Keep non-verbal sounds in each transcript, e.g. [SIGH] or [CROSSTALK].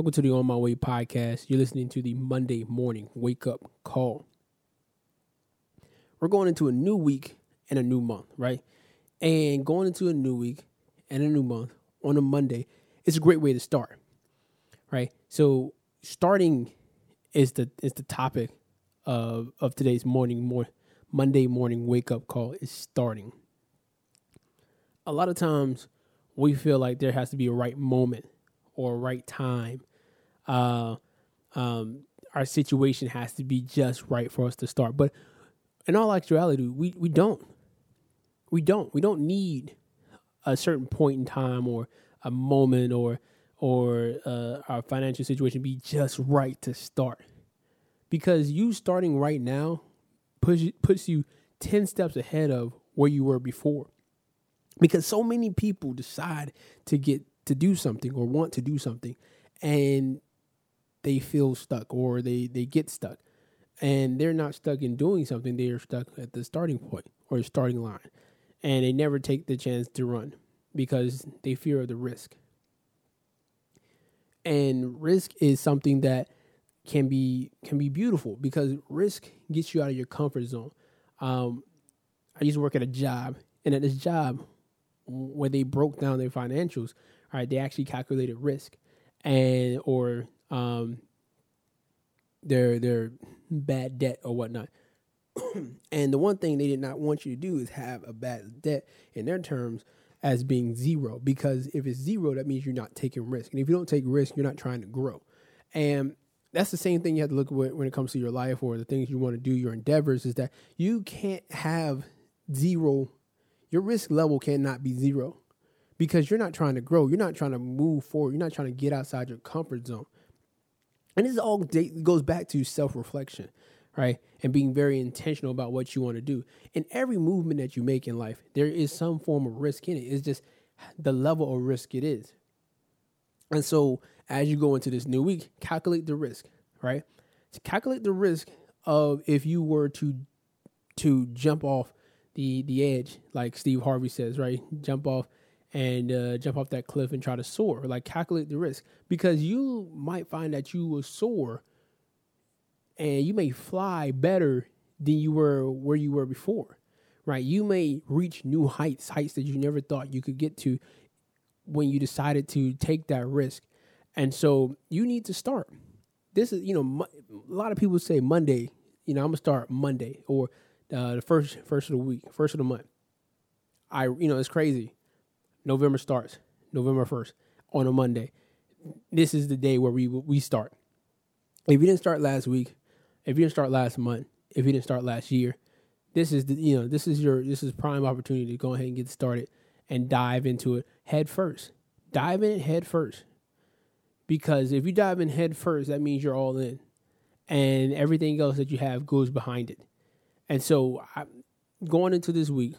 Welcome to the On My Way podcast. You're listening to the Monday morning wake up call. We're going into a new week and a new month, right? And going into a new week and a new month on a Monday is a great way to start, right? So starting is the is the topic of of today's morning more Monday morning wake up call is starting. A lot of times we feel like there has to be a right moment or a right time. Uh, um, our situation has to be just right for us to start. But in all actuality, we, we don't. We don't. We don't need a certain point in time or a moment or or uh, our financial situation be just right to start. Because you starting right now push, puts you 10 steps ahead of where you were before. Because so many people decide to get to do something or want to do something and they feel stuck or they, they get stuck. And they're not stuck in doing something, they are stuck at the starting point or starting line. And they never take the chance to run because they fear the risk. And risk is something that can be can be beautiful because risk gets you out of your comfort zone. Um, I used to work at a job, and at this job, where they broke down their financials, right, they actually calculated risk and or um, their their bad debt or whatnot. [CLEARS THROAT] and the one thing they did not want you to do is have a bad debt in their terms as being zero because if it's zero that means you're not taking risk. And if you don't take risk you're not trying to grow. And that's the same thing you have to look at when it comes to your life or the things you want to do your endeavors is that you can't have zero your risk level cannot be zero because you're not trying to grow. You're not trying to move forward. You're not trying to get outside your comfort zone and this all goes back to self-reflection right? And being very intentional about what you want to do. In every movement that you make in life, there is some form of risk in it. It's just the level of risk it is. And so as you go into this new week, calculate the risk, right? To calculate the risk of if you were to to jump off the the edge, like Steve Harvey says, right? Jump off and uh, jump off that cliff and try to soar. Like calculate the risk because you might find that you will soar and you may fly better than you were where you were before, right? You may reach new heights, heights that you never thought you could get to when you decided to take that risk. And so you need to start. This is, you know, a lot of people say Monday, you know, I'm gonna start Monday or uh, the first first of the week, first of the month. I, you know, it's crazy. November starts November first on a Monday. This is the day where we we start. If you didn't start last week, if you didn't start last month, if you didn't start last year, this is the you know this is your this is prime opportunity to go ahead and get started and dive into it head first. Dive in head first, because if you dive in head first, that means you're all in, and everything else that you have goes behind it. And so, I, going into this week,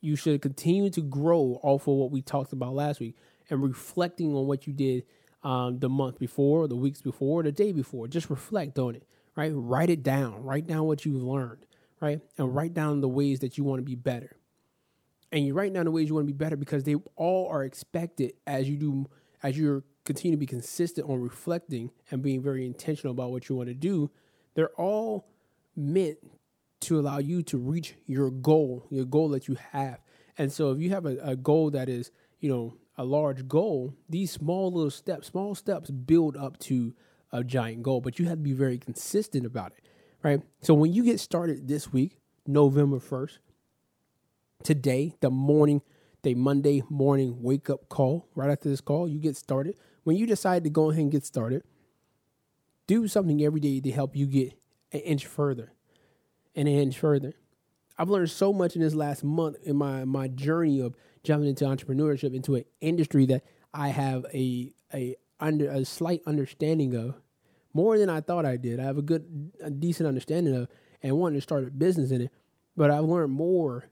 you should continue to grow off of what we talked about last week and reflecting on what you did um, the month before, the weeks before, the day before. Just reflect on it, right? Write it down. Write down what you've learned, right? And write down the ways that you want to be better. And you write down the ways you want to be better because they all are expected as you do, as you continue to be consistent on reflecting and being very intentional about what you want to do. They're all meant to allow you to reach your goal, your goal that you have. And so if you have a, a goal that is, you know, a large goal, these small little steps, small steps build up to a giant goal, but you have to be very consistent about it, right? So when you get started this week, November 1st, today, the morning, the Monday morning wake up call, right after this call, you get started. When you decide to go ahead and get started, do something every day to help you get an inch further an inch further. I've learned so much in this last month in my my journey of jumping into entrepreneurship into an industry that I have a a under a slight understanding of more than I thought I did. I have a good a decent understanding of and wanting to start a business in it, but I've learned more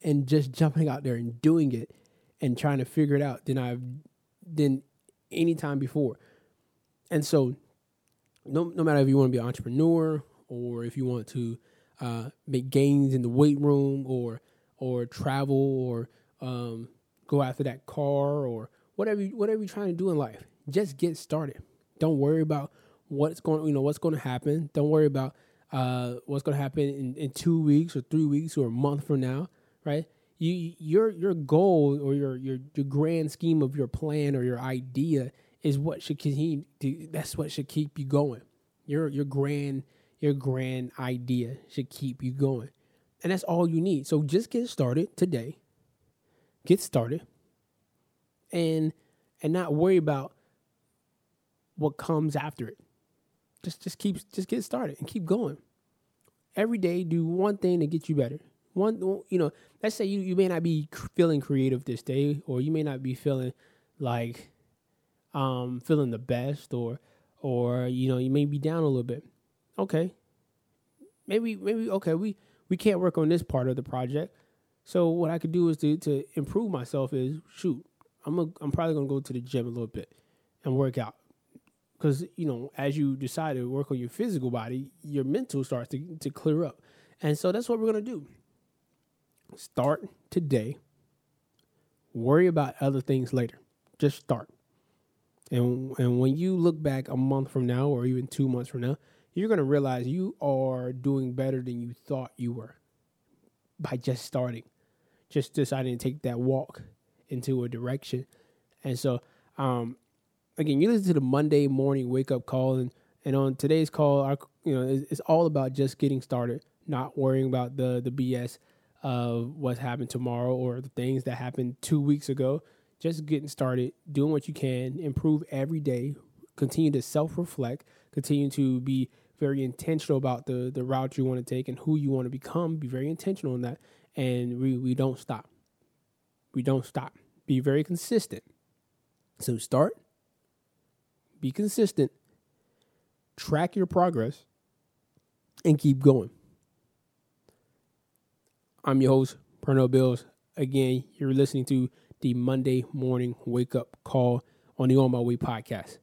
in just jumping out there and doing it and trying to figure it out than I've than any time before. And so no no matter if you want to be an entrepreneur or if you want to uh, make gains in the weight room or or travel or um, go after that car or whatever you, whatever you're trying to do in life. just get started. Don't worry about what's going you know what's going to happen. Don't worry about uh, what's going to happen in, in two weeks or three weeks or a month from now, right? You your your goal or your your your grand scheme of your plan or your idea is what should continue. To, that's what should keep you going. Your your grand your grand idea should keep you going, and that's all you need. So just get started today. Get started, and and not worry about what comes after it. Just just keep just get started and keep going. Every day, do one thing to get you better. One, you know, let's say you, you may not be feeling creative this day, or you may not be feeling like um feeling the best, or or you know you may be down a little bit. Okay, maybe maybe okay we we can't work on this part of the project. So what I could do is to to improve myself is shoot. I'm a, I'm probably gonna go to the gym a little bit and work out. Because you know as you decide to work on your physical body your mental starts to, to clear up. And so that's what we're to do. Start today. Worry about other things later. Just start. And and when you look back a month from now or even two months from now you're going to realize you are doing better than you thought you were by just starting just deciding to take that walk into a direction and so um, again, you listen to the Monday morning wake up call, and and on today's call, our you know it's, it's all about just getting started, not worrying about the the BS of what's happened tomorrow or the things that happened two weeks ago. Just getting started, doing what you can, improve every day, continue to self reflect, continue to be very intentional about the the route you want to take and who you want to become. Be very intentional in that, and we we don't stop. We don't stop. Be very consistent. So start, be consistent, track your progress, and keep going. I'm your host, Pernell Bills. Again, you're listening to the Monday morning wake up call on the On My Way podcast.